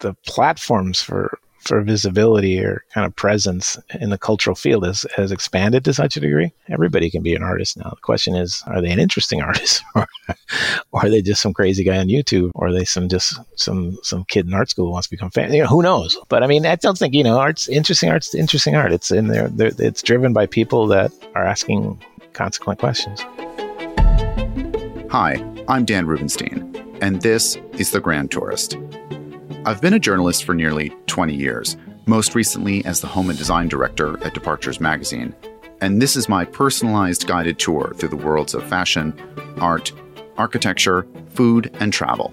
the platforms for for visibility or kind of presence in the cultural field has, has expanded to such a degree. Everybody can be an artist now. The question is, are they an interesting artist or, or are they just some crazy guy on YouTube or are they some just some some kid in art school who wants to become famous? You know, who knows? But I mean, I don't think, you know, art's interesting art's interesting art. It's in there. It's driven by people that are asking consequent questions. Hi, I'm Dan Rubinstein, and this is The Grand Tourist. I've been a journalist for nearly 20 years, most recently as the home and design director at Departures magazine. And this is my personalized guided tour through the worlds of fashion, art, architecture, food, and travel.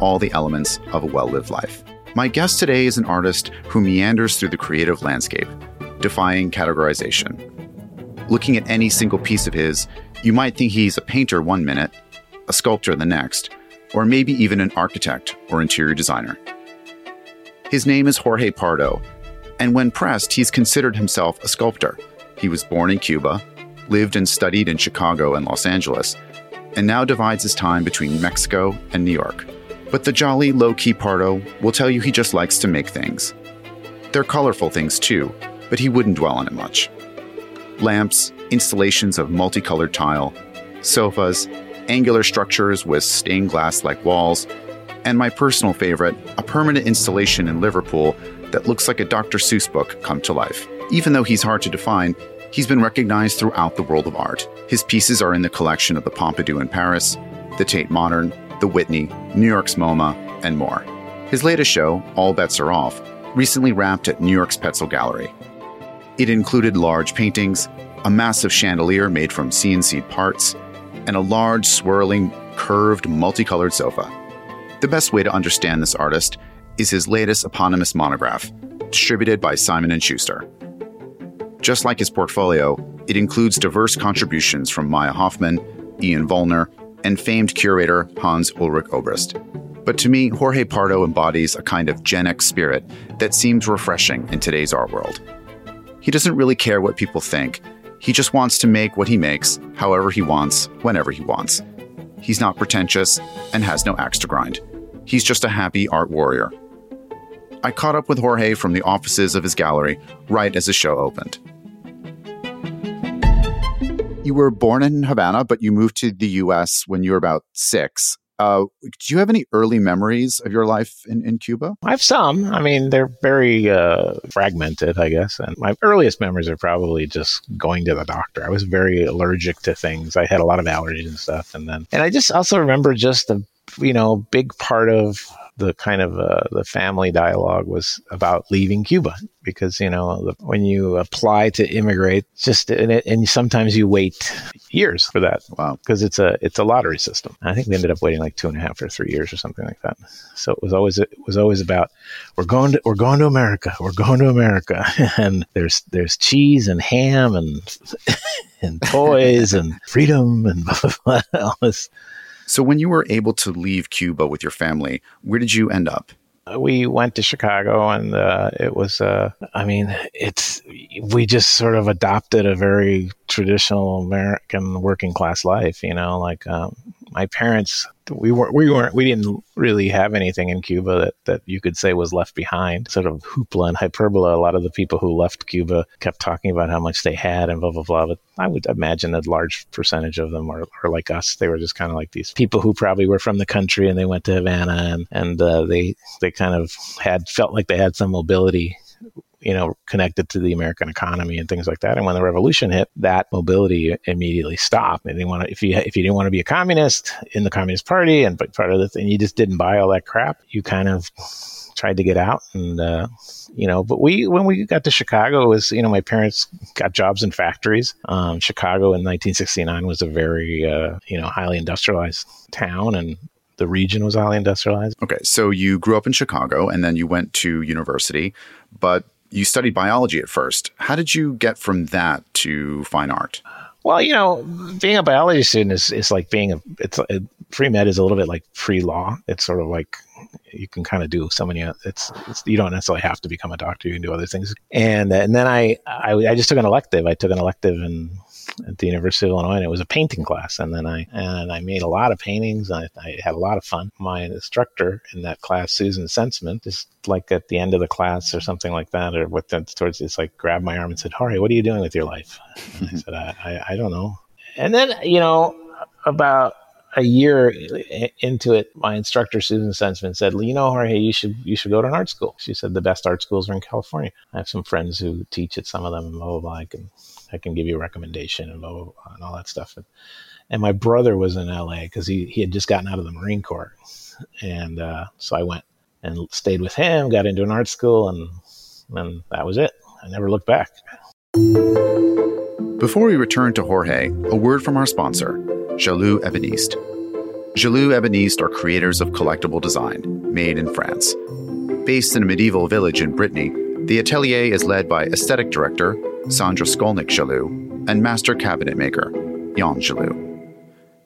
All the elements of a well lived life. My guest today is an artist who meanders through the creative landscape, defying categorization. Looking at any single piece of his, you might think he's a painter one minute, a sculptor the next, or maybe even an architect or interior designer. His name is Jorge Pardo, and when pressed, he's considered himself a sculptor. He was born in Cuba, lived and studied in Chicago and Los Angeles, and now divides his time between Mexico and New York. But the jolly, low key Pardo will tell you he just likes to make things. They're colorful things too, but he wouldn't dwell on it much. Lamps, installations of multicolored tile, sofas, angular structures with stained glass like walls, and my personal favorite, a permanent installation in Liverpool that looks like a Dr. Seuss book come to life. Even though he's hard to define, he's been recognized throughout the world of art. His pieces are in the collection of the Pompidou in Paris, the Tate Modern, the Whitney, New York's MoMA, and more. His latest show, All Bets Are Off, recently wrapped at New York's Petzel Gallery. It included large paintings, a massive chandelier made from CNC parts, and a large, swirling, curved, multicolored sofa. The best way to understand this artist is his latest eponymous monograph, distributed by Simon & Schuster. Just like his portfolio, it includes diverse contributions from Maja Hoffmann, Ian Vollner, and famed curator Hans Ulrich Obrist. But to me, Jorge Pardo embodies a kind of Gen X spirit that seems refreshing in today's art world. He doesn't really care what people think, he just wants to make what he makes, however he wants, whenever he wants. He's not pretentious and has no axe to grind. He's just a happy art warrior. I caught up with Jorge from the offices of his gallery right as the show opened. You were born in Havana, but you moved to the US when you were about six. Uh, do you have any early memories of your life in, in Cuba? I have some. I mean, they're very uh, fragmented, I guess. And my earliest memories are probably just going to the doctor. I was very allergic to things. I had a lot of allergies and stuff. And then, and I just also remember just the, you know, big part of the kind of uh, the family dialogue was about leaving Cuba because you know the, when you apply to immigrate, just and, it, and, sometimes you wait years for that. Wow, because it's a it's a lottery system. I think we ended up waiting like two and a half or three years or something like that. So it was always it was always about we're going to we're going to America, we're going to America, and there's there's cheese and ham and and toys and freedom and blah, all this so, when you were able to leave Cuba with your family, where did you end up? We went to Chicago, and uh, it was, uh, I mean, it's, we just sort of adopted a very traditional American working class life, you know, like um, my parents we weren't we weren't we didn't really have anything in Cuba that, that you could say was left behind. Sort of hoopla and hyperbola. A lot of the people who left Cuba kept talking about how much they had and blah blah blah. But I would imagine a large percentage of them are, are like us. They were just kind of like these people who probably were from the country and they went to Havana and and uh, they they kind of had felt like they had some mobility you know, connected to the American economy and things like that. And when the revolution hit, that mobility immediately stopped. Want to, if you if you didn't want to be a communist in the Communist Party and part of the thing, you just didn't buy all that crap. You kind of tried to get out and uh, you know but we when we got to chicago it was you know my parents got jobs in factories um, chicago in 1969 was a very uh, you know highly industrialized town and the region was highly industrialized. Okay, so you grew up in Chicago and then you went to university, but you studied biology at first. How did you get from that to fine art? Well, you know, being a biology student is, is like being a, it's a, pre med is a little bit like pre law. It's sort of like you can kind of do so many, it's, it's, you don't necessarily have to become a doctor. You can do other things. And, and then I, I, I just took an elective. I took an elective in at the University of Illinois, and it was a painting class. And then I and I made a lot of paintings. I, I had a lot of fun. My instructor in that class, Susan Sensman, just like at the end of the class or something like that, or with the, towards it's like grabbed my arm and said, "Jorge, what are you doing with your life?" And I said, I, I, "I don't know." And then you know about a year into it, my instructor Susan Sensman said, "You know, Jorge, you should you should go to an art school." She said the best art schools are in California. I have some friends who teach at some of them, blah blah blah. I can I can give you a recommendation and blah blah, blah and all that stuff. And, and my brother was in LA because he he had just gotten out of the Marine Corps, and uh, so I went and stayed with him, got into an art school, and and that was it. I never looked back. Before we return to Jorge, a word from our sponsor. Jallu Ébéniste. Jallu Ébéniste are creators of collectible design, made in France. Based in a medieval village in Brittany, the atelier is led by aesthetic director Sandra Skolnick Jallu and master cabinet maker Jan Jallu.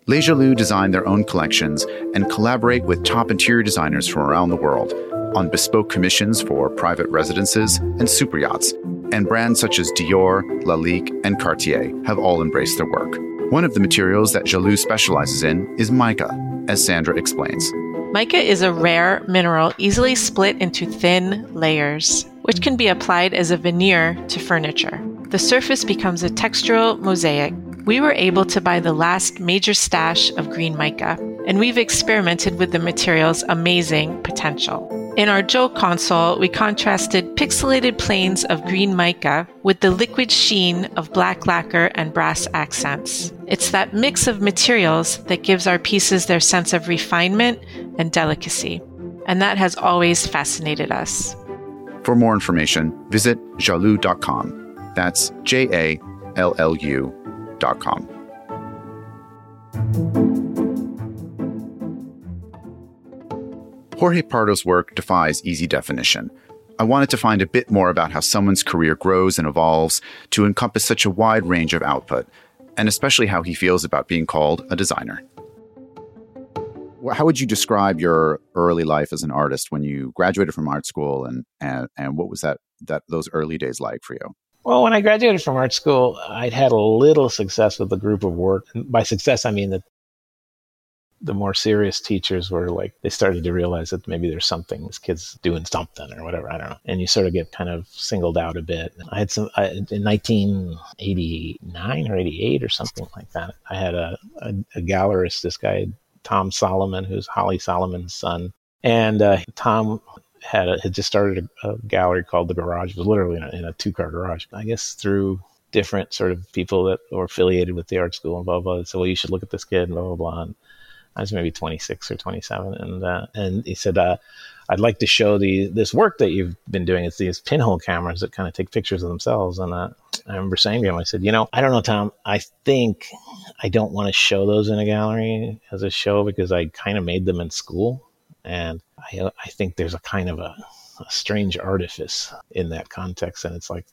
Les Jallu design their own collections and collaborate with top interior designers from around the world on bespoke commissions for private residences and super yachts, and brands such as Dior, Lalique, and Cartier have all embraced their work. One of the materials that Jallu specializes in is mica, as Sandra explains. Mica is a rare mineral easily split into thin layers, which can be applied as a veneer to furniture. The surface becomes a textural mosaic. We were able to buy the last major stash of green mica, and we've experimented with the material's amazing potential. In our Joe console, we contrasted pixelated planes of green mica with the liquid sheen of black lacquer and brass accents. It's that mix of materials that gives our pieces their sense of refinement and delicacy. And that has always fascinated us. For more information, visit jallu.com. That's J A L L U.com. Jorge Pardo's work defies easy definition. I wanted to find a bit more about how someone's career grows and evolves to encompass such a wide range of output, and especially how he feels about being called a designer. How would you describe your early life as an artist when you graduated from art school, and and, and what was that that those early days like for you? Well, when I graduated from art school, I'd had a little success with a group of work. By success, I mean that the more serious teachers were like they started to realize that maybe there's something this kid's doing something or whatever i don't know and you sort of get kind of singled out a bit i had some I, in 1989 or 88 or something like that i had a, a, a gallerist this guy tom solomon who's holly solomon's son and uh, tom had, a, had just started a, a, gallery called the garage it was literally in a, a two-car garage i guess through different sort of people that were affiliated with the art school and blah blah. blah. So well, you should look at this kid and blah blah blah. And I was maybe 26 or 27, and uh, and he said, uh, "I'd like to show the this work that you've been doing. It's these pinhole cameras that kind of take pictures of themselves." And uh, I remember saying to him, "I said, you know, I don't know, Tom. I think I don't want to show those in a gallery as a show because I kind of made them in school, and I I think there's a kind of a, a strange artifice in that context, and it's like."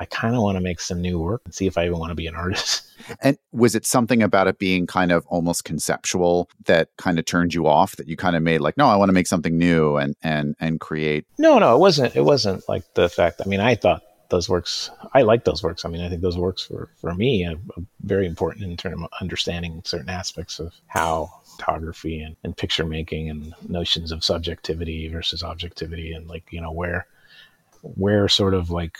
I kind of want to make some new work and see if I even want to be an artist. And was it something about it being kind of almost conceptual that kind of turned you off that you kind of made like, no, I want to make something new and and and create? No, no, it wasn't. It wasn't like the fact. I mean, I thought those works. I like those works. I mean, I think those works for for me are, very important in terms of understanding certain aspects of how photography and, and picture making and notions of subjectivity versus objectivity and like you know where where sort of like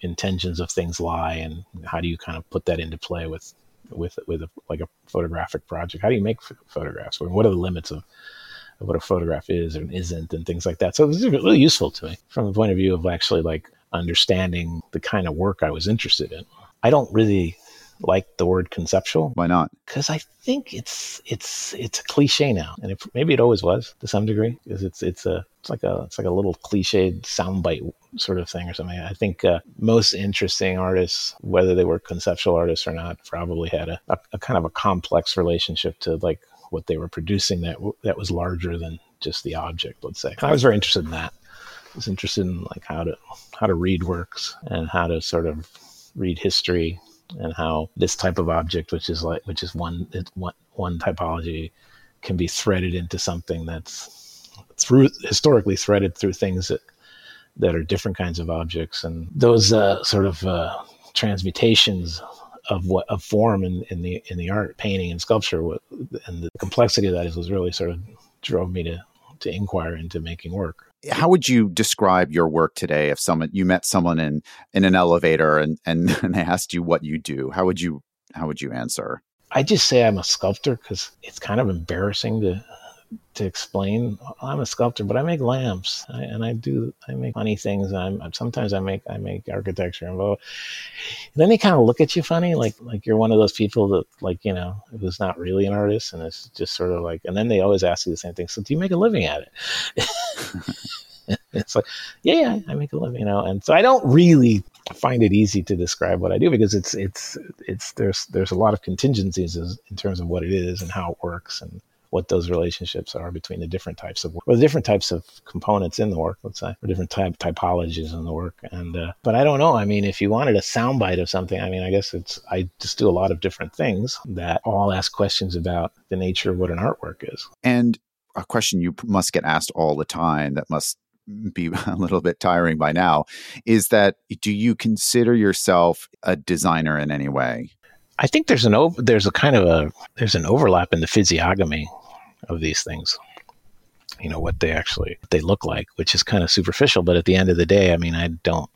intentions of things lie and how do you kind of put that into play with with with a, like a photographic project how do you make f- photographs what are the limits of, of, what a photograph is and isn't and things like that so it was really useful to me from the point of view of actually like understanding the kind of work i was interested in i don't really like the word conceptual. Why not? Because I think it's it's it's a cliche now, and it, maybe it always was to some degree. Because it's it's a it's like a it's like a little cliched soundbite sort of thing or something. I think uh, most interesting artists, whether they were conceptual artists or not, probably had a, a, a kind of a complex relationship to like what they were producing that that was larger than just the object. Let's say I was very interested in that. Was interested in like how to how to read works and how to sort of read history and how this type of object, which is like which is one one one typology, can be threaded into something that's through historically threaded through things that that are different kinds of objects, and those uh, sort of uh, transmutations of what of form in, in the in the art, painting and sculpture, and the complexity of that is was really sort of drove me to to inquire into making work. How would you describe your work today if someone you met someone in in an elevator and and, and they asked you what you do? How would you how would you answer? I just say I'm a sculptor because it's kind of embarrassing to to explain. I'm a sculptor, but I make lamps, I, and I do I make funny things. I'm, I'm, sometimes I make I make architecture and, and then they kind of look at you funny, like like you're one of those people that like you know who's not really an artist, and it's just sort of like. And then they always ask you the same thing. So do you make a living at it? it's like, yeah, yeah, I make a living, you know. And so I don't really find it easy to describe what I do because it's it's it's there's there's a lot of contingencies in terms of what it is and how it works and what those relationships are between the different types of work, or the different types of components in the work, let's say, or different type typologies in the work. And uh, but I don't know. I mean, if you wanted a soundbite of something, I mean, I guess it's I just do a lot of different things that all ask questions about the nature of what an artwork is. And a question you must get asked all the time that must be a little bit tiring by now is that do you consider yourself a designer in any way? I think there's an over, there's a kind of a there's an overlap in the physiognomy of these things. You know what they actually they look like, which is kind of superficial. But at the end of the day, I mean, I don't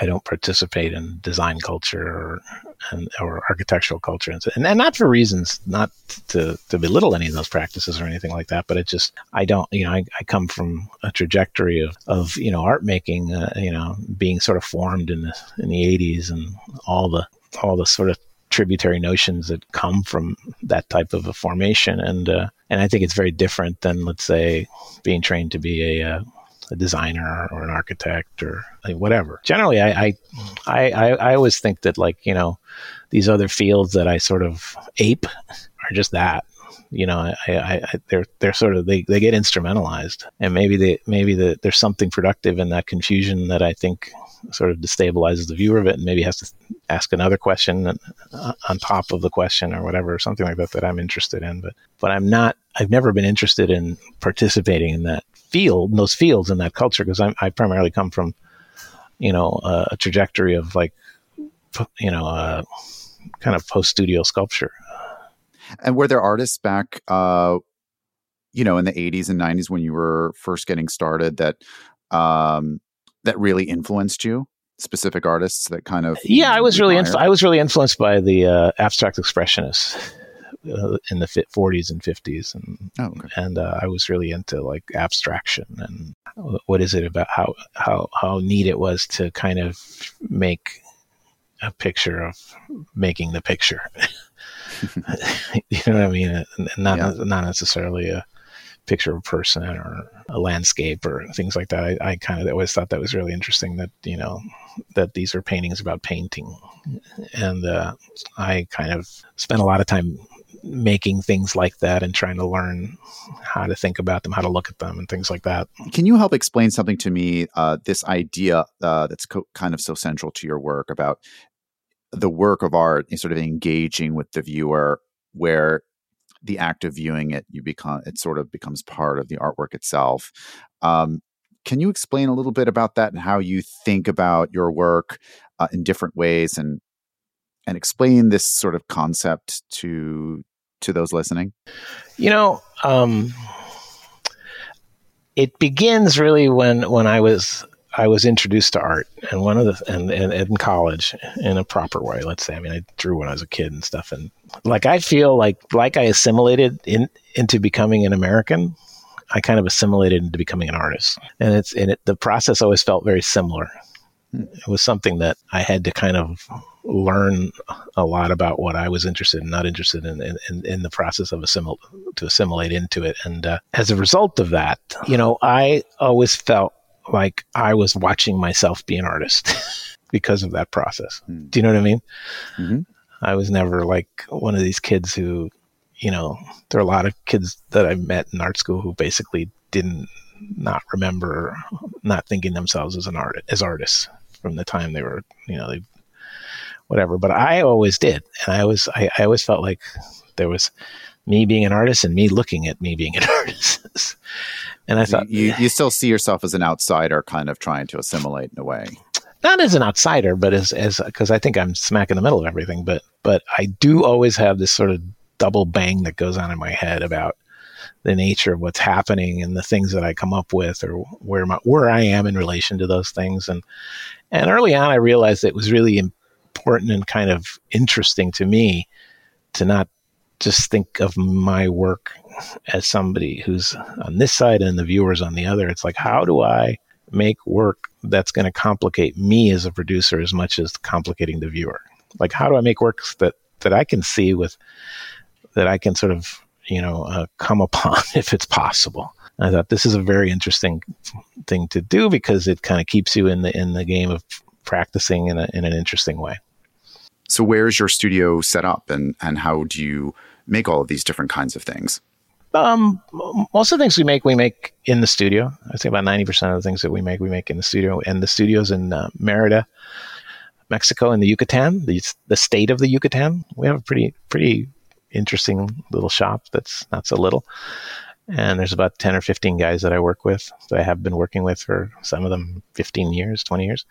I don't participate in design culture or and, or architectural culture, and, and not for reasons not to, to belittle any of those practices or anything like that. But it just I don't you know I, I come from a trajectory of, of you know art making uh, you know being sort of formed in the in the 80s and all the all the sort of tributary notions that come from that type of a formation. And uh, and I think it's very different than, let's say, being trained to be a, uh, a designer or an architect or whatever. Generally, I, I, I I always think that like you know these other fields that I sort of ape are just that. You know, I, I, I, they're they're sort of they, they get instrumentalized, and maybe they maybe the, there's something productive in that confusion that I think sort of destabilizes the viewer of it and maybe has to ask another question uh, on top of the question or whatever, or something like that that I'm interested in. But but I'm not. I've never been interested in participating in that field, those fields, in that culture, because I primarily come from, you know, a trajectory of like, you know, uh, kind of post studio sculpture. And were there artists back, uh, you know, in the '80s and '90s when you were first getting started that um, that really influenced you? Specific artists that kind of yeah, I was really inf- I was really influenced by the uh, abstract expressionists uh, in the 40s and 50s, and oh, okay. and uh, I was really into like abstraction and what is it about how how how neat it was to kind of make a picture of making the picture. you know what I mean? Not yeah. not necessarily a picture of a person or a landscape or things like that. I, I kind of always thought that was really interesting that, you know, that these are paintings about painting. And uh, I kind of spent a lot of time making things like that and trying to learn how to think about them, how to look at them, and things like that. Can you help explain something to me? Uh, this idea uh, that's co- kind of so central to your work about the work of art, is sort of engaging with the viewer, where the act of viewing it, you become it sort of becomes part of the artwork itself. Um, can you explain a little bit about that and how you think about your work uh, in different ways and and explain this sort of concept to to those listening? You know, um, it begins really when when I was I was introduced to art, and one of the and, and, in college in a proper way. Let's say, I mean, I drew when I was a kid and stuff, and like I feel like like I assimilated in into becoming an American. I kind of assimilated into becoming an artist, and it's and it, the process always felt very similar. It was something that I had to kind of learn a lot about what I was interested in, not interested in, in, in the process of assimil- to assimilate into it. And uh, as a result of that, you know, I always felt like I was watching myself be an artist because of that process. Mm. Do you know what I mean? Mm-hmm. I was never like one of these kids who, you know, there are a lot of kids that I met in art school who basically didn't not remember not thinking themselves as an art as artists from the time they were, you know, they whatever. But I always did, and I always I, I always felt like there was me being an artist and me looking at me being an artist. And I thought you, you still see yourself as an outsider, kind of trying to assimilate in a way. not as an outsider, but as as because I think I'm smack in the middle of everything. But but I do always have this sort of double bang that goes on in my head about the nature of what's happening and the things that I come up with or where my, where I am in relation to those things. And and early on, I realized it was really important and kind of interesting to me to not just think of my work as somebody who's on this side and the viewers on the other. It's like, how do I make work that's going to complicate me as a producer as much as complicating the viewer? Like, how do I make works that that I can see with that I can sort of you know uh, come upon if it's possible. I thought this is a very interesting thing to do because it kind of keeps you in the in the game of practicing in, a, in an interesting way. So, where is your studio set up, and and how do you make all of these different kinds of things? Um, most of the things we make, we make in the studio. I'd say about ninety percent of the things that we make, we make in the studio. And the studio's in uh, Merida, Mexico, in the Yucatan, the the state of the Yucatan. We have a pretty pretty interesting little shop that's not so little. And there's about 10 or 15 guys that I work with that I have been working with for some of them 15 years, 20 years.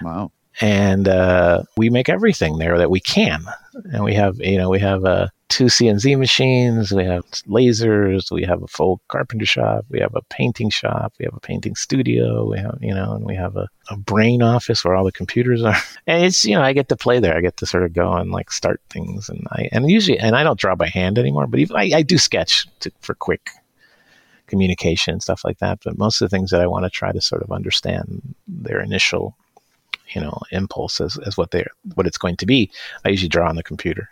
Wow. And uh, we make everything there that we can. And we have, you know, we have uh, two CNC machines, we have lasers, we have a full carpenter shop, we have a painting shop, we have a painting studio, we have, you know, and we have a, a brain office where all the computers are. And it's, you know, I get to play there. I get to sort of go and like start things. And I, and usually, and I don't draw by hand anymore, but even, I, I do sketch to, for quick communication and stuff like that. But most of the things that I want to try to sort of understand their initial you know impulse as, as what they're what it's going to be i usually draw on the computer.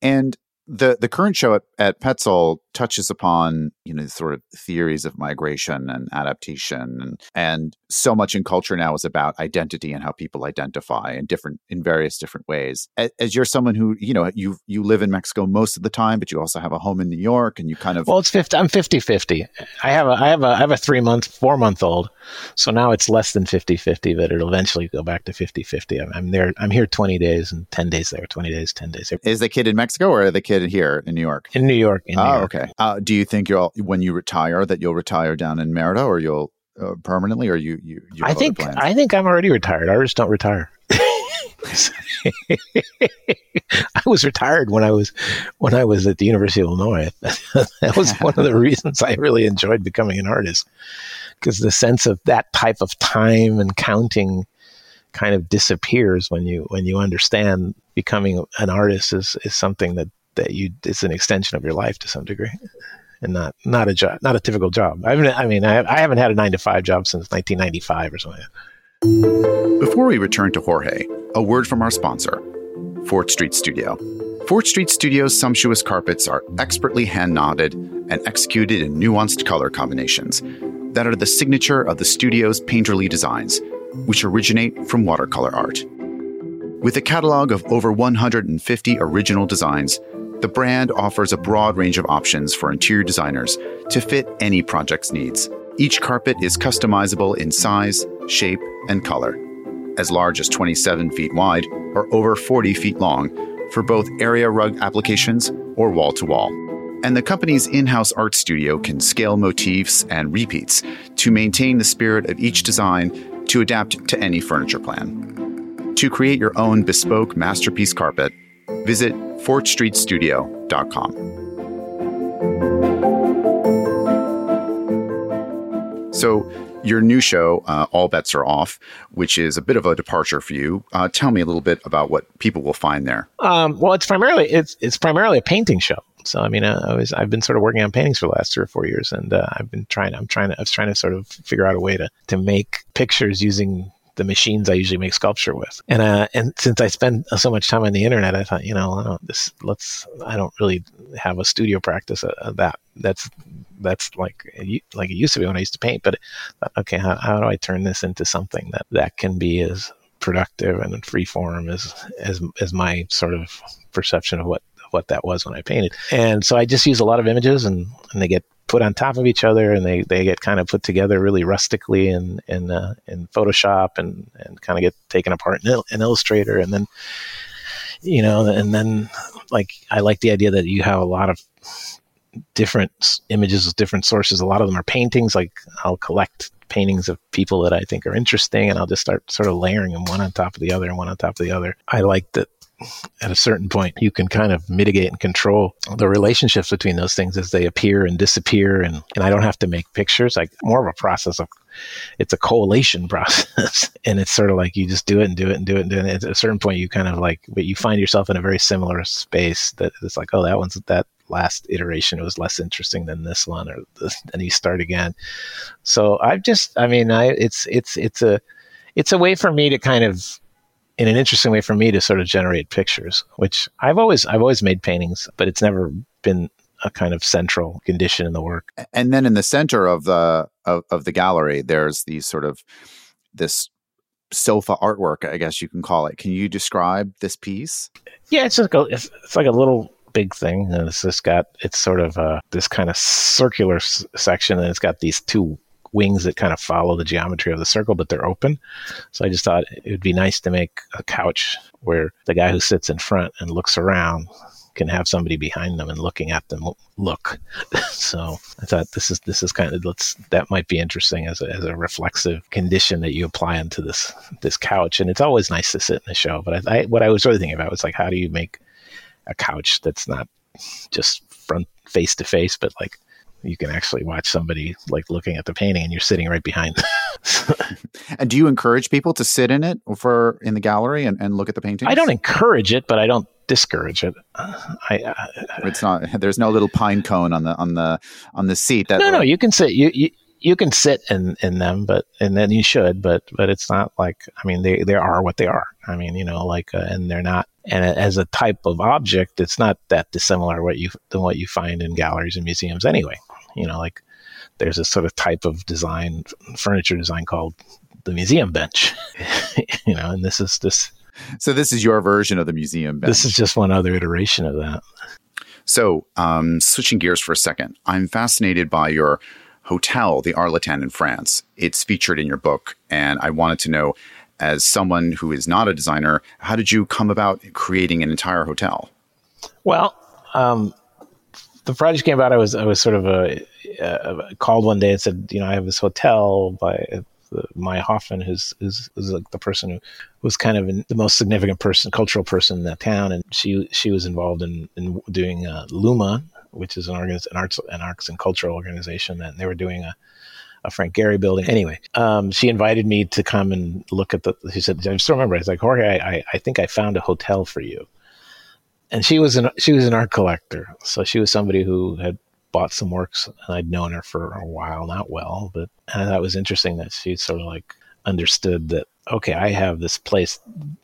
And the the current show at, at Petzel touches upon you know sort of theories of migration and adaptation and and so much in culture now is about identity and how people identify in different in various different ways. As, as, you're someone who you know you you live in Mexico most of the time but you also have a home in New York and you kind of well it's 50 I'm 50 50 I have a I have a I have a 3 month 4 month old. So now it's less than 50 50 but it'll eventually go back to 50 50 I'm, I'm there I'm here 20 days and 10 days there 20 days 10 days there. is the kid in Mexico or the kid here in New York? In New York in New oh York. okay uh, do you think you'll when you retire that you'll retire down in Merida or you'll uh, permanently or you you, you I think I think I'm already retired. Artists don't retire. I was retired when I was when I was at the University of Illinois. that was one of the reasons I really enjoyed becoming an artist because the sense of that type of time and counting kind of disappears when you when you understand becoming an artist is is something that that you it's an extension of your life to some degree and not not a job not a typical job. I haven't i mean i, haven't had a nine to five job since 1995 or something before we return to jorge a word from our sponsor fort street studio. Fort street studio's sumptuous carpets are expertly hand knotted and executed in nuanced color combinations that are the signature of the studio's painterly designs which originate from watercolor art. With a catalog of over 150 original designs the brand offers a broad range of options for interior designers to fit any project's needs. Each carpet is customizable in size, shape, and color, as large as 27 feet wide or over 40 feet long for both area rug applications or wall to wall. And the company's in house art studio can scale motifs and repeats to maintain the spirit of each design to adapt to any furniture plan. To create your own bespoke masterpiece carpet, visit fortstreetstudio.com. So, your new show, uh, All Bets Are Off, which is a bit of a departure for you. Uh, tell me a little bit about what people will find there. Um, well, it's primarily it's it's primarily a painting show. So I mean, uh, I was I've been sort of working on paintings for the last three or four years, and uh, I've been trying. I'm trying to I was trying to sort of figure out a way to to make pictures using the machines I usually make sculpture with. And uh, and since I spend so much time on the internet, I thought, you know, I don't this let's I don't really have a studio practice of that. That's that's like like it used to be when I used to paint. But okay, how, how do I turn this into something that that can be as productive and free form as as as my sort of perception of what what that was when I painted. And so I just use a lot of images and, and they get put on top of each other and they, they get kind of put together really rustically in in, uh, in Photoshop and, and kind of get taken apart in, in Illustrator and then you know and then like I like the idea that you have a lot of different images with different sources a lot of them are paintings like I'll collect paintings of people that I think are interesting, and I'll just start sort of layering them one on top of the other and one on top of the other. I like that at a certain point you can kind of mitigate and control the relationships between those things as they appear and disappear. And, and i don't have to make pictures. Like more of a process of it's a collation process. And it's sort of like you just do it and do it and do it and do it. And at a certain point you kind of like but you find yourself in a very similar space that it's like oh that one's that last iteration was less interesting than this one or this, then you start again. So i've just i mean i it's it's it's a it's a way for me to kind of in an interesting way for me to sort of generate pictures which i've always i've always made paintings but it's never been a kind of central condition in the work. And then in the center of the of, of the gallery there's these sort of this sofa artwork i guess you can call it. Can you describe this piece? Yeah it's like a it's, it's like a little big thing and it's just got it's sort of uh, this kind of circular s- section and it's got these two wings that kind of follow the geometry of the circle but they're open so i just thought it would be nice to make a couch where the guy who sits in front and looks around can have somebody behind them and looking at them look. so I thought this is this is kind of let's that might be interesting as a, as a reflexive condition that you apply into this this couch. And it's always nice to sit in the show. But I, I what I was really thinking about was like how do you make a couch that's not just front face to face, but like you can actually watch somebody like looking at the painting and you're sitting right behind and do you encourage people to sit in it for in the gallery and, and look at the painting i don't encourage it but i don't discourage it. I, I, it's not there's no little pine cone on the on the on the seat that no no you can sit you, you you can sit in in them but and then you should but but it's not like i mean they they are what they are. I mean you know like uh, and they're not and as a type of object it's not that dissimilar what you than what you find in galleries and museums anyway you know like there's a sort of type of design furniture design called the museum bench you know and this is this so this is your version of the museum bench this is just one other iteration of that so um, switching gears for a second i'm fascinated by your hotel, the Arlatan in France. It's featured in your book, and I wanted to know, as someone who is not a designer, how did you come about creating an entire hotel? Well, um, the project came about. I was I was sort of a, a, called one day and said, you know, I have this hotel by uh, Maja Hoffmann, who's, who's, who's like the person who was kind of in, the most significant person, cultural person in that town, and she she was involved in, in doing uh, Luma, which is an, organiz- an arts an arts and cultural organization, and they were doing a a Frank Gehry building. Anyway, um, she invited me to come and look at the. She said, "I still remember." I was like, "Jorge, I, I think I found a hotel for you." And she was an she was an art collector, so she was somebody who had bought some works, and I'd known her for a while, not well, but and I thought it was interesting that she sort of like understood that okay, I have this place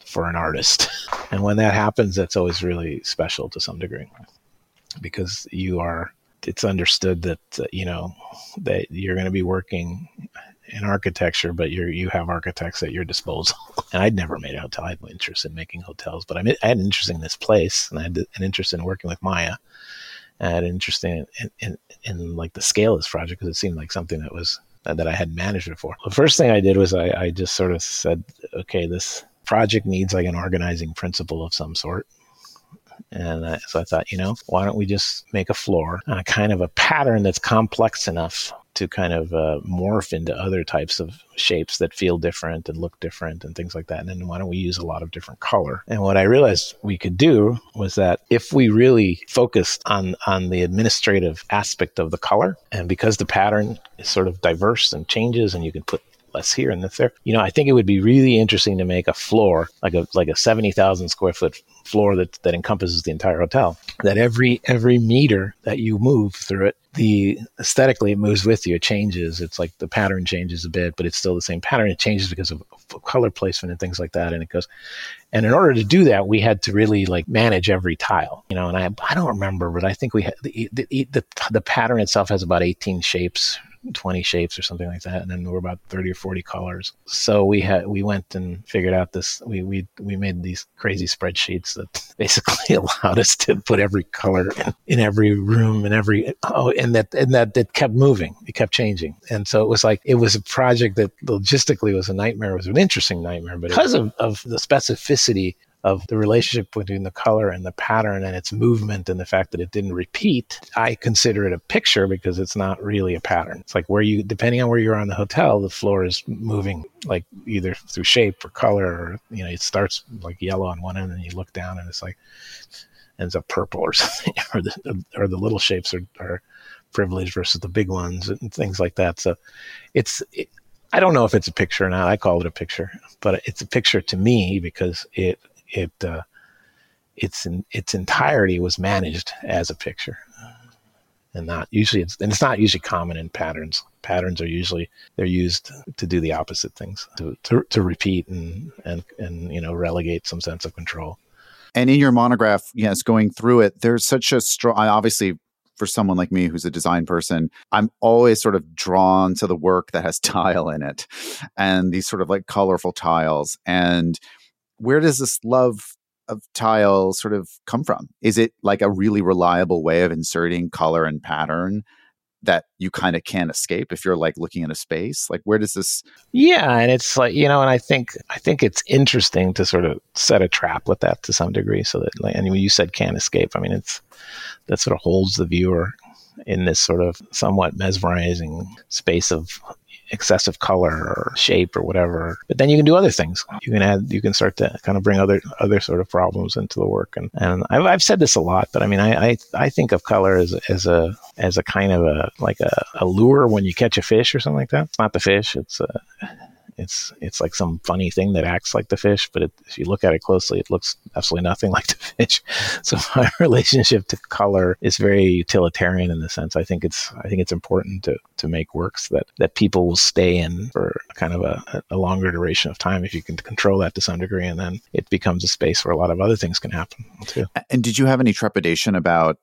for an artist, and when that happens, that's always really special to some degree because you are it's understood that uh, you know that you're going to be working in architecture, but you you have architects at your disposal. And I'd never made a hotel. I had no interest in making hotels, but I, I had an interest in this place, and I had an interest in working with Maja. I had an interest in in, in, in like the scale of this project because it seemed like something that was uh, that I had managed before. The first thing I did was I, I just sort of said, okay, this project needs like an organizing principle of some sort. And so I thought, you know, why don't we just make a floor a kind of a pattern that's complex enough to kind of uh, morph into other types of shapes that feel different and look different and things like that. And then why don't we use a lot of different color? And what I realized we could do was that if we really focused on on the administrative aspect of the color, and because the pattern is sort of diverse and changes, and you can put less here and less there. You know, I think it would be really interesting to make a floor like a like a seventy thousand square foot floor that that encompasses the entire hotel. That every every meter that you move through it, the aesthetically it moves with you. It changes. It's like the pattern changes a bit, but it's still the same pattern. It changes because of color placement and things like that. And it goes. And in order to do that, we had to really like manage every tile, you know. And I I don't remember, but I think we had the the, the, the pattern itself has about eighteen shapes 20 shapes or something like that and then there were about 30 or 40 colors. So we had we went and figured out this we we we made these crazy spreadsheets that basically allowed us to put every color in, in every room and every oh and that and that it kept moving. It kept changing. And so it was like it was a project that logistically was a nightmare. It was an interesting nightmare but because of, of the specificity of the relationship between the color and the pattern and its movement and the fact that it didn't repeat, I consider it a picture because it's not really a pattern. It's like where you, depending on where you're on the hotel, the floor is moving like either through shape or color, or, you know, it starts like yellow on one end and you look down and it's like, ends up purple or something, or the, or the little shapes are, are privileged versus the big ones and things like that. So it's, it, I don't know if it's a picture or not. I call it a picture, but it's a picture to me because it it uh, its in its entirety was managed as a picture, and not usually it's and it's not usually common in patterns. Patterns are usually they're used to do the opposite things to to, to repeat and and and you know relegate some sense of control. And in your monograph, yes, going through it, there's such a strong. Obviously, for someone like me who's a design person, I'm always sort of drawn to the work that has tile in it and these sort of like colorful tiles. And where does this love of tile sort of come from? Is it like a really reliable way of inserting color and pattern that you kind of can't escape if you're like looking in a space like where does this yeah and it's like you know and i think i think it's interesting to sort of set a trap with that to some degree so that like, when you said can't escape i mean it's that sort of holds the viewer in this sort of somewhat mesmerizing space of excessive color or shape or whatever. But then you can do other things. You can add, you can start to kind of bring other other sort of problems into the work. And and I've, I've said this a lot, but I mean, I I, I think of color as as a as a kind of a like a, a lure when you catch a fish or something like that. It's not the fish. It's a it's it's like some funny thing that acts like the fish, but it, if you look at it closely, it looks absolutely nothing like the fish. So my relationship to color is very utilitarian in the sense. I think it's I think it's important to to make works that that people will stay in for kind of a, a longer duration of time if you can control that to some degree, and then it becomes a space where a lot of other things can happen too. And did you have any trepidation about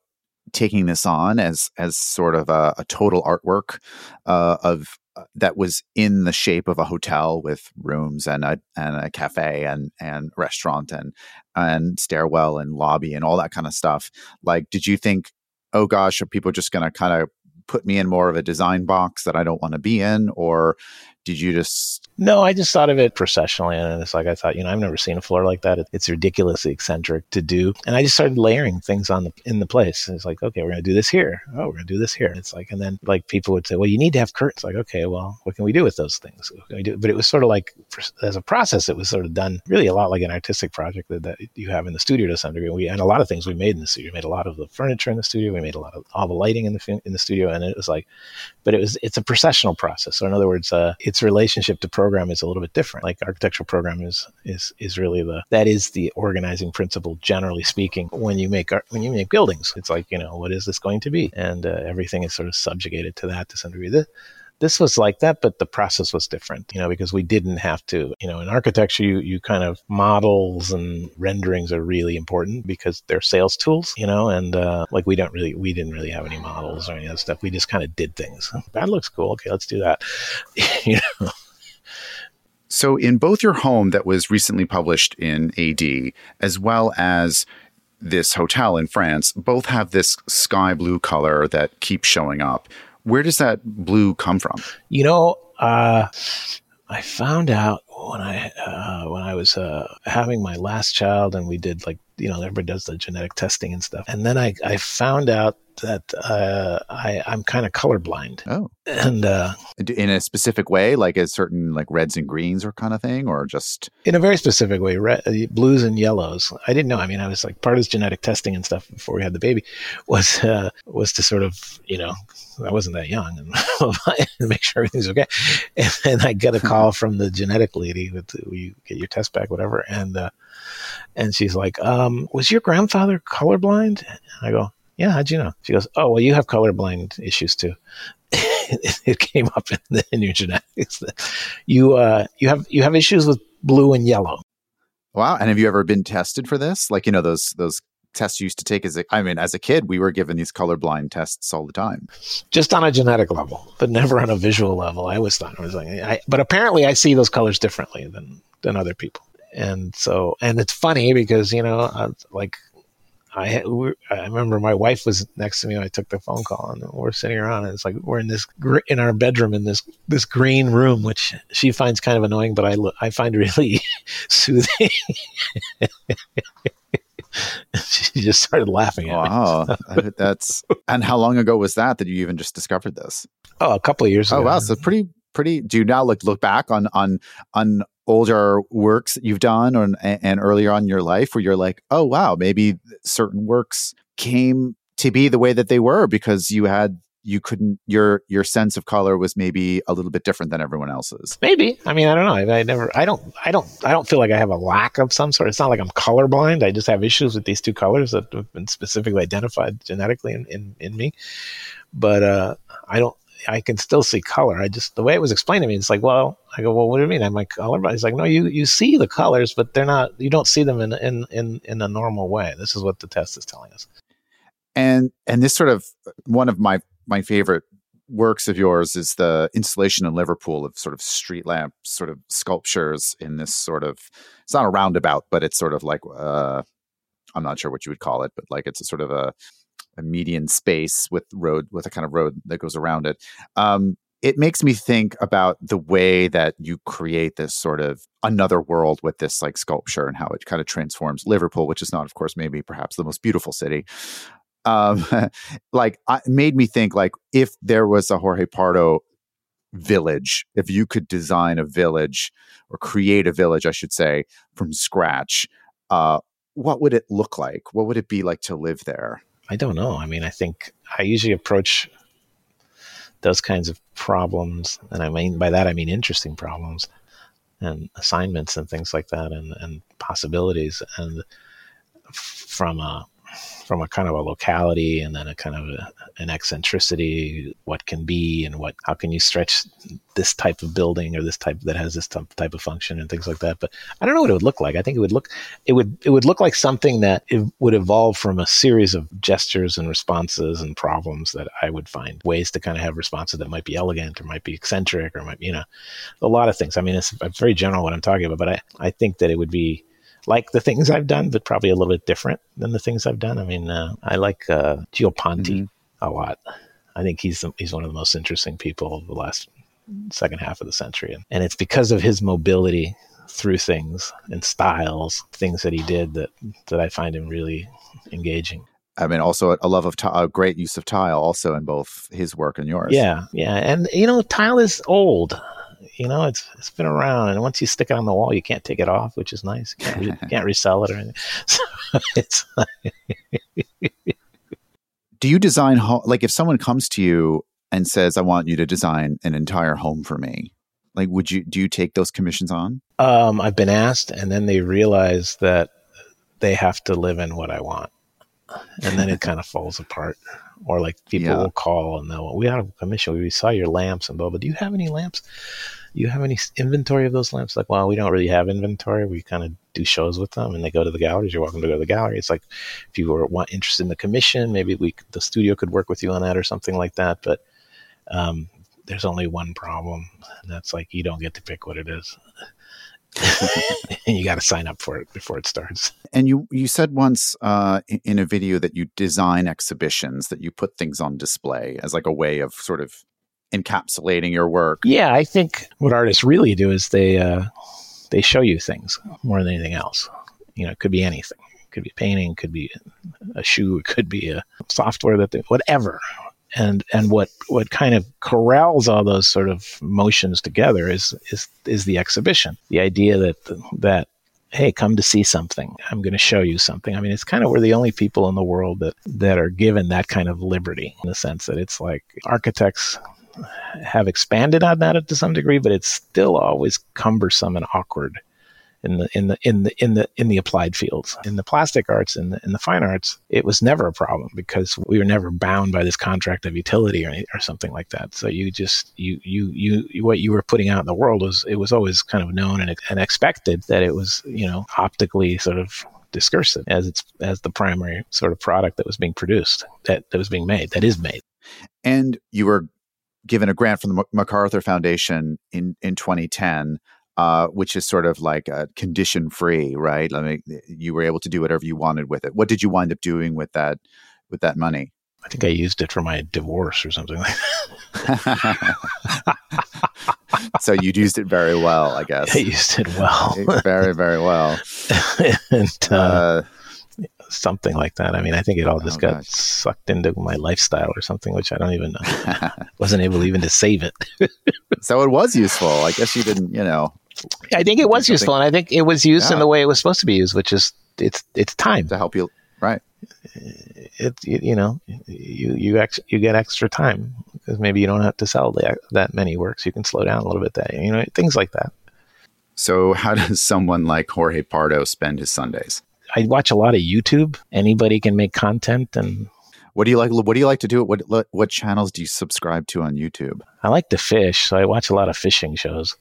taking this on as as sort of a, a total artwork uh, of Uh, that was in the shape of a hotel with rooms and a and a cafe and and restaurant and and stairwell and lobby and all that kind of stuff. Like, did you think, oh gosh, are people just going to kind of put me in more of a design box that I don't want to be in, or did you just no i just thought of it processionally and it's like i thought you know i've never seen a floor like that. It's ridiculously eccentric to do. And i just started layering things on the in the place. And it's like okay we're going to do this here. Oh we're going to do this here. It's like and then like people would say well you need to have curtains. Like okay well what can we do with those things? But it was sort of like as a process it was sort of done really a lot like an artistic project that, that you have in the studio to some degree. We and a lot of things we made in the studio. We made a lot of the furniture in the studio. We made a lot of all the lighting in the in the studio. And it was like but it was it's a processional process. So in other words uh, it's its relationship to program is a little bit different. Like architectural program is is is really the that is the organizing principle, generally speaking. When you make when you make buildings, it's like you know what is this going to be, and uh, everything is sort of subjugated to that to some degree. This, this was like that, but the process was different, you know, because we didn't have to, you know, in architecture, you, you kind of models and renderings are really important because they're sales tools, you know, and uh, like we don't really, we didn't really have any models or any of that stuff. We just kind of did things. That looks cool. Okay, let's do that. you know. So, in both your home that was recently published in AD, as well as this hotel in France, both have this sky blue color that keeps showing up. Where does that blue come from? You know, uh, I found out when I uh, when I was uh, having my last child, and we did like you know everybody does the genetic testing and stuff, and then I I found out that uh, I I'm kind of colorblind. Oh, and uh, in a specific way, like a certain like reds and greens or kind of thing, or just in a very specific way, red, uh, blues and yellows. I didn't know. I mean, I was like part of genetic testing and stuff before we had the baby was uh, was to sort of you know I wasn't that young and make sure everything's okay. And then I get a call from the genetic lady with you get your test back, whatever, and uh, and she's like, um, "Was your grandfather colorblind?" And I go, yeah, how'd you know? She goes, oh, well, you have colorblind issues too. it came up in, the, in your genetics you uh, you have you have issues with blue and yellow. Wow! And have you ever been tested for this? Like you know those those tests you used to take as a I mean as a kid we were given these colorblind tests all the time. Just on a genetic level, but never on a visual level. I always thought I was like, I, but apparently I see those colors differently than than other people. And so, and it's funny because you know, like I I remember my wife was next to me when I took the phone call, and we're sitting around, and it's like we're in this in our bedroom in this this green room, which she finds kind of annoying, but I I find really soothing. she just started laughing at wow. me. Wow, that's and how long ago was that that you even just discovered this? Oh, a couple of years. Ago. Oh ago. wow, so pretty pretty. Do you now look look back on on on older works that you've done or, and, and earlier on in your life where you're like, oh wow, maybe certain works came to be the way that they were because you had you couldn't your your sense of color was maybe a little bit different than everyone else's maybe i mean i don't know I, I, never i don't i don't i don't feel like i have a lack of some sort it's not like i'm colorblind i just have issues with these two colors that have been specifically identified genetically in in, in me but uh i don't I can still see color. I just the way it was explained to me, it's like, well, I go, well, what do you mean? I'm like colorblind. He's like, no, you you see the colors, but they're not. You don't see them in in in in a normal way. This is what the test is telling us. And and this sort of one of my my favorite works of yours is the installation in Liverpool of sort of street lamp sort of sculptures in this sort of it's not a roundabout, but it's sort of like uh, I'm not sure what you would call it, but like it's a sort of a, a median space with road with a kind of road that goes around it. Um, it makes me think about the way that you create this sort of another world with this like sculpture and how it kind of transforms Liverpool, which is not, of course, maybe perhaps the most beautiful city, um, like I, made me think like if there was a Jorge Pardo village, if you could design a village or create a village, I should say, from scratch, uh, what would it look like? What would it be like to live there? I don't know. I mean, I think I usually approach those kinds of problems, and I mean by that I mean interesting problems and assignments and things like that, and and possibilities, and from a from a kind of a locality and then a kind of a, an eccentricity, what can be and what, how can you stretch this type of building or this type that has this type of function and things like that. But I don't know what it would look like. I think it would look, it would, it would look like something that would evolve from a series of gestures and responses and problems that I would find ways to kind of have responses that might be elegant or might be eccentric or might, you know, a lot of things. I mean, it's very general what I'm talking about, but I, I think that it would be, like the things I've done, but probably a little bit different than the things I've done. I mean, uh, I like uh, Gio Ponti mm-hmm. a lot. I think he's he's one of the most interesting people of the last second half of the century, and, and it's because of his mobility through things and styles, things that he did that that I find him really engaging. I mean, also a love of t- a great use of tile, also in both his work and yours. Yeah, yeah, and you know, tile is old you know, it's it's been around, and once you stick it on the wall, you can't take it off, which is nice. You can't, re- can't resell it or anything. So it's. Do you design ho- like if someone comes to you and says, "I want you to design an entire home for me"? Like, would you do you take those commissions on? Um, I've been asked, and then they realize that they have to live in what I want, and then it kind of falls apart. Or like people yeah. will call and they'll, we have a commission. We saw your lamps and blah, blah. Do you have any lamps? you have any inventory of those lamps? Like, well, we don't really have inventory. We kind of do shows with them, and they go to the galleries. You're welcome to go to the gallery. It's like if you were want, interested in the commission, maybe we the studio could work with you on that or something like that. But um, there's only one problem, and that's like you don't get to pick what it is. And you got to sign up for it before it starts. And you you said once uh, in a video that you design exhibitions that you put things on display as like a way of sort of encapsulating your work. Yeah, I think what artists really do is they uh, they show you things more than anything else. You know, it could be anything. It could be painting, could be a shoe, it could be a software that they, whatever. And and what what kind of corrals all those sort of motions together is is is the exhibition. The idea that that hey come to see something i'm going to show you something i mean it's kind of we're the only people in the world that that are given that kind of liberty in the sense that it's like architects have expanded on that to some degree, but it's still always cumbersome and awkward in the in the in the in the in the applied fields. In the plastic arts and the, in the fine arts, it was never a problem because we were never bound by this contract of utility or, or something like that. So you just you you you what you were putting out in the world was it was always kind of known and, and expected that it was you know optically sort of discursive as it's as the primary sort of product that was being produced that, that was being made that is made and you were given a grant from the MacArthur Foundation in in 2010 uh, which is sort of like a condition free, right? I mean, you were able to do whatever you wanted with it. What did you wind up doing with that with that money? I think I used it for my divorce or something like that. so you'd used it very well, I guess. I used it well. very, very well. and uh, uh, something like that. I mean, I think it all just oh, got gosh. sucked into my lifestyle or something, which I don't even know. Wasn't able even to save it. so it was useful. I guess you didn't, you know. I think it was useful, and I think it was used yeah. in the way it was supposed to be used, which is it's it's time to help you. Right. It you, you know you you ex, you get extra time because maybe you don't have to sell the, that many works. You can slow down a little bit. That you know things like that. So, how does someone like Jorge Pardo spend his Sundays? I watch a lot of YouTube. Anybody can make content and what do you like? What do you like to do? What what channels do you subscribe to on YouTube? I like to fish, so I watch a lot of fishing shows.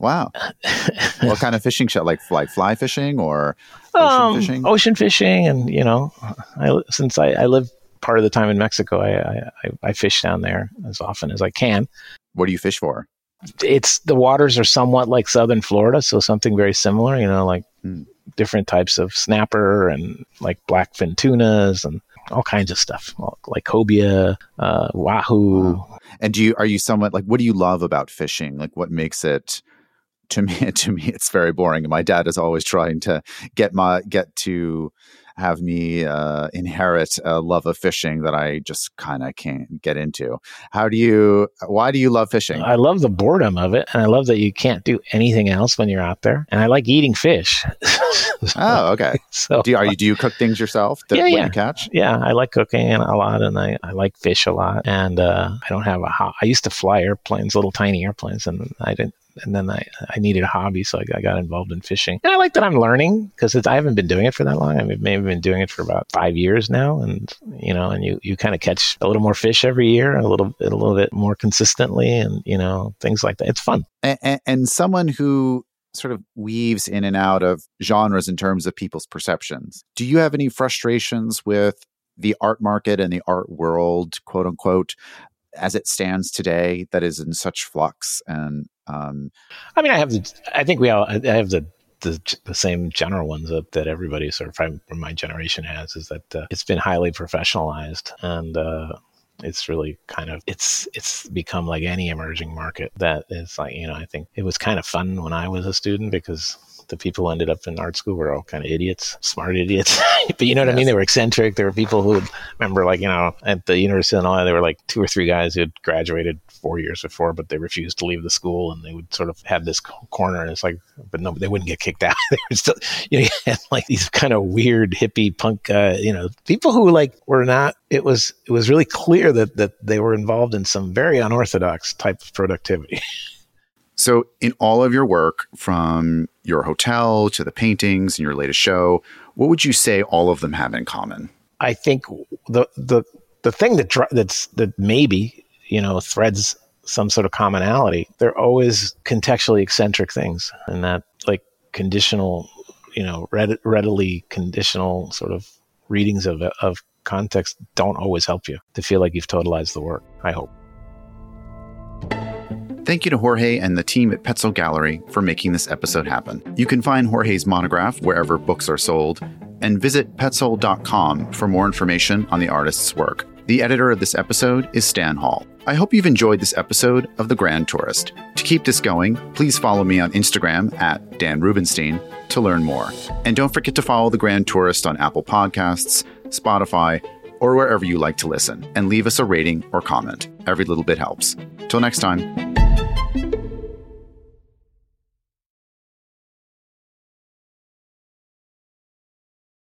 Wow, what kind of fishing show? Like like fly fishing or ocean um, fishing? Ocean fishing, and you know, I, since I, I live part of the time in Mexico, I, I I fish down there as often as I can. What do you fish for? It's the waters are somewhat like southern Florida, so something very similar. You know, like hmm different types of snapper and like blackfin tunas and all kinds of stuff like cobia, uh, wahoo. Wow. And do you are you somewhat like what do you love about fishing? Like what makes it to me to me it's very boring. My dad is always trying to get my get to have me uh, inherit a love of fishing that I just kind of can't get into. How do you? Why do you love fishing? I love the boredom of it, and I love that you can't do anything else when you're out there. And I like eating fish. oh, okay. So do you, are you do you cook things yourself? That, yeah, yeah. You catch? Yeah, I like cooking a lot, and I, I like fish a lot. And uh, I don't have a. I used to fly airplanes, little tiny airplanes, and I didn't and then I, I needed a hobby, so I got, I got involved in fishing. And I like that I'm learning because I haven't been doing it for that long. I mean, maybe been doing it for about five years now, and you know, and you, you kind of catch a little more fish every year, a little bit a little bit more consistently, and you know, things like that. It's fun. And, and someone who sort of weaves in and out of genres in terms of people's perceptions. Do you have any frustrations with the art market and the art world, quote unquote, as it stands today that is in such flux and um, i mean i have the i think we all i have the the, the same general ones that, that everybody sort of from my generation has is that uh, it's been highly professionalized and uh, it's really kind of it's it's become like any emerging market that is like you know i think it was kind of fun when i was a student because the people who ended up in art school were all kind of idiots, smart idiots. but you know what yes. I mean? They were eccentric. There were people who remember, like, you know, at the University of Illinois, there were like two or three guys who had graduated four years before, but they refused to leave the school and they would sort of have this corner. And it's like, but no, they wouldn't get kicked out. they were still, you know, you like these kind of weird hippie punk, uh, you know, people who like were not, it was, it was really clear that, that they were involved in some very unorthodox type of productivity. So, in all of your work, from your hotel to the paintings and your latest show, what would you say all of them have in common? I think the the the thing that that's that maybe you know threads some sort of commonality. They're always contextually eccentric things, and that like conditional, you know, readily conditional sort of readings of of context don't always help you to feel like you've totalized the work. I hope. Thank you to Jorge and the team at Petzel Gallery for making this episode happen. You can find Jorge's monograph wherever books are sold and visit petzel.com for more information on the artist's work. The editor of this episode is Stan Hall. I hope you've enjoyed this episode of The Grand Tourist. To keep this going, please follow me on Instagram at Dan Rubinstein to learn more. And don't forget to follow The Grand Tourist on Apple Podcasts, Spotify, or wherever you like to listen, and leave us a rating or comment. Every little bit helps. Till next time.